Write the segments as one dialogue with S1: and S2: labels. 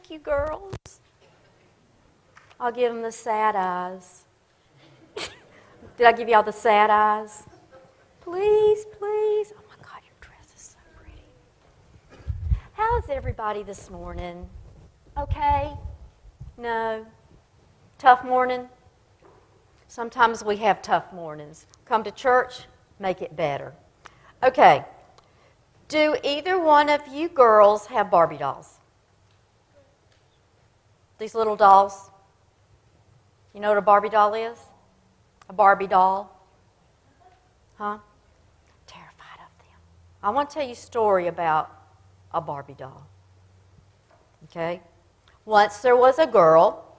S1: Thank you, girls. I'll give them the sad eyes. Did I give y'all the sad eyes? Please, please. Oh my God, your dress is so pretty. How's everybody this morning? Okay? No? Tough morning? Sometimes we have tough mornings. Come to church, make it better. Okay. Do either one of you girls have Barbie dolls? These little dolls? You know what a Barbie doll is? A Barbie doll? Huh? Terrified of them. I want to tell you a story about a Barbie doll. Okay? Once there was a girl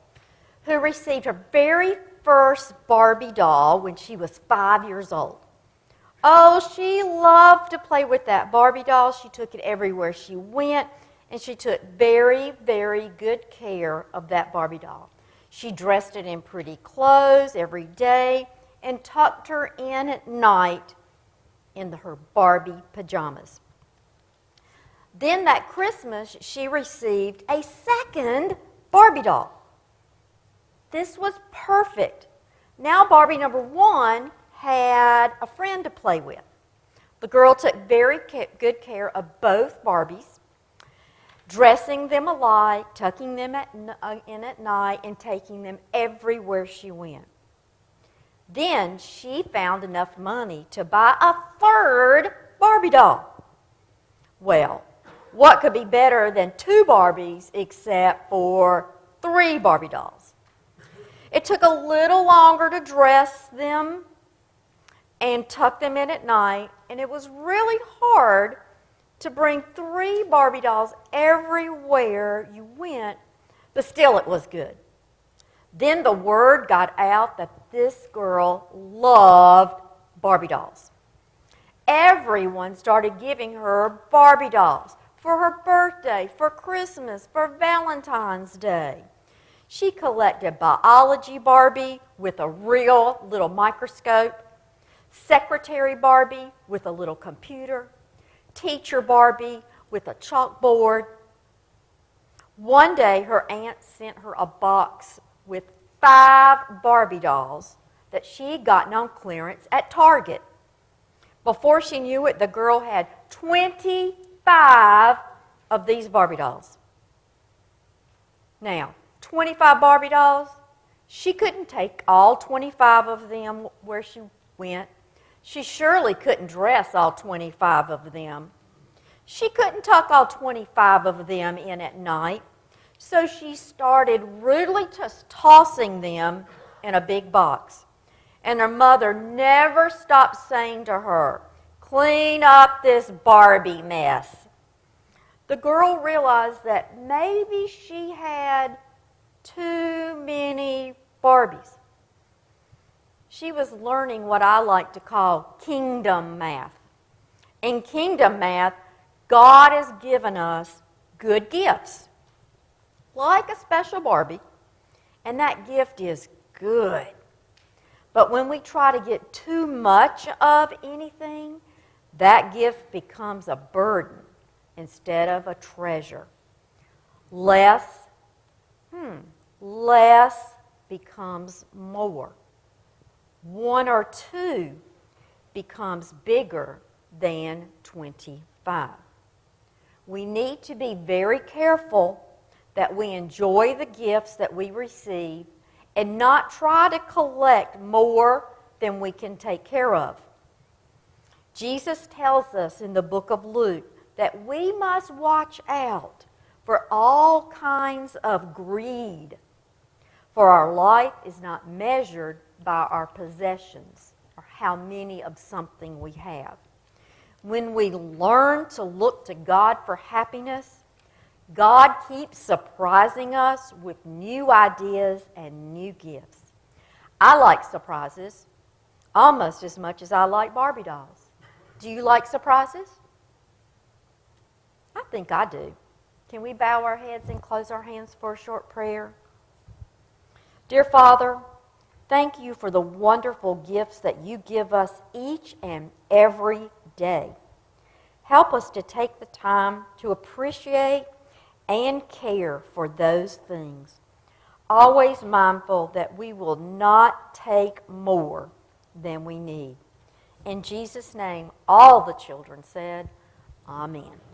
S1: who received her very first Barbie doll when she was five years old. Oh, she loved to play with that Barbie doll. She took it everywhere she went, and she took very, very good care of that Barbie doll. She dressed it in pretty clothes every day and tucked her in at night in her Barbie pajamas. Then that Christmas, she received a second Barbie doll. This was perfect. Now, Barbie number one had a friend to play with. The girl took very good care of both Barbies, dressing them alike, tucking them at, uh, in at night, and taking them everywhere she went. Then she found enough money to buy a third Barbie doll. Well, what could be better than two Barbies except for three Barbie dolls? It took a little longer to dress them and tuck them in at night, and it was really hard to bring three Barbie dolls everywhere you went, but still it was good. Then the word got out that this girl loved Barbie dolls. Everyone started giving her Barbie dolls for her birthday, for Christmas, for Valentine's Day. She collected biology Barbie with a real little microscope, secretary Barbie with a little computer, teacher Barbie with a chalkboard. One day, her aunt sent her a box with five Barbie dolls that she had gotten on clearance at Target. Before she knew it, the girl had 25 of these Barbie dolls. Now, 25 Barbie dolls. She couldn't take all 25 of them where she went. She surely couldn't dress all 25 of them. She couldn't tuck all 25 of them in at night. So she started rudely just tossing them in a big box. And her mother never stopped saying to her, Clean up this Barbie mess. The girl realized that maybe she had too many Barbies. She was learning what I like to call kingdom math. In kingdom math, God has given us good gifts, like a special Barbie, and that gift is good. But when we try to get too much of anything, that gift becomes a burden instead of a treasure. Less hmm, less becomes more. One or two becomes bigger than 25. We need to be very careful that we enjoy the gifts that we receive and not try to collect more than we can take care of. Jesus tells us in the book of Luke that we must watch out for all kinds of greed. For our life is not measured by our possessions or how many of something we have. When we learn to look to God for happiness, God keeps surprising us with new ideas and new gifts. I like surprises almost as much as I like Barbie dolls. Do you like surprises? I think I do. Can we bow our heads and close our hands for a short prayer? Dear Father, thank you for the wonderful gifts that you give us each and every day. Help us to take the time to appreciate and care for those things, always mindful that we will not take more than we need. In Jesus' name, all the children said, Amen.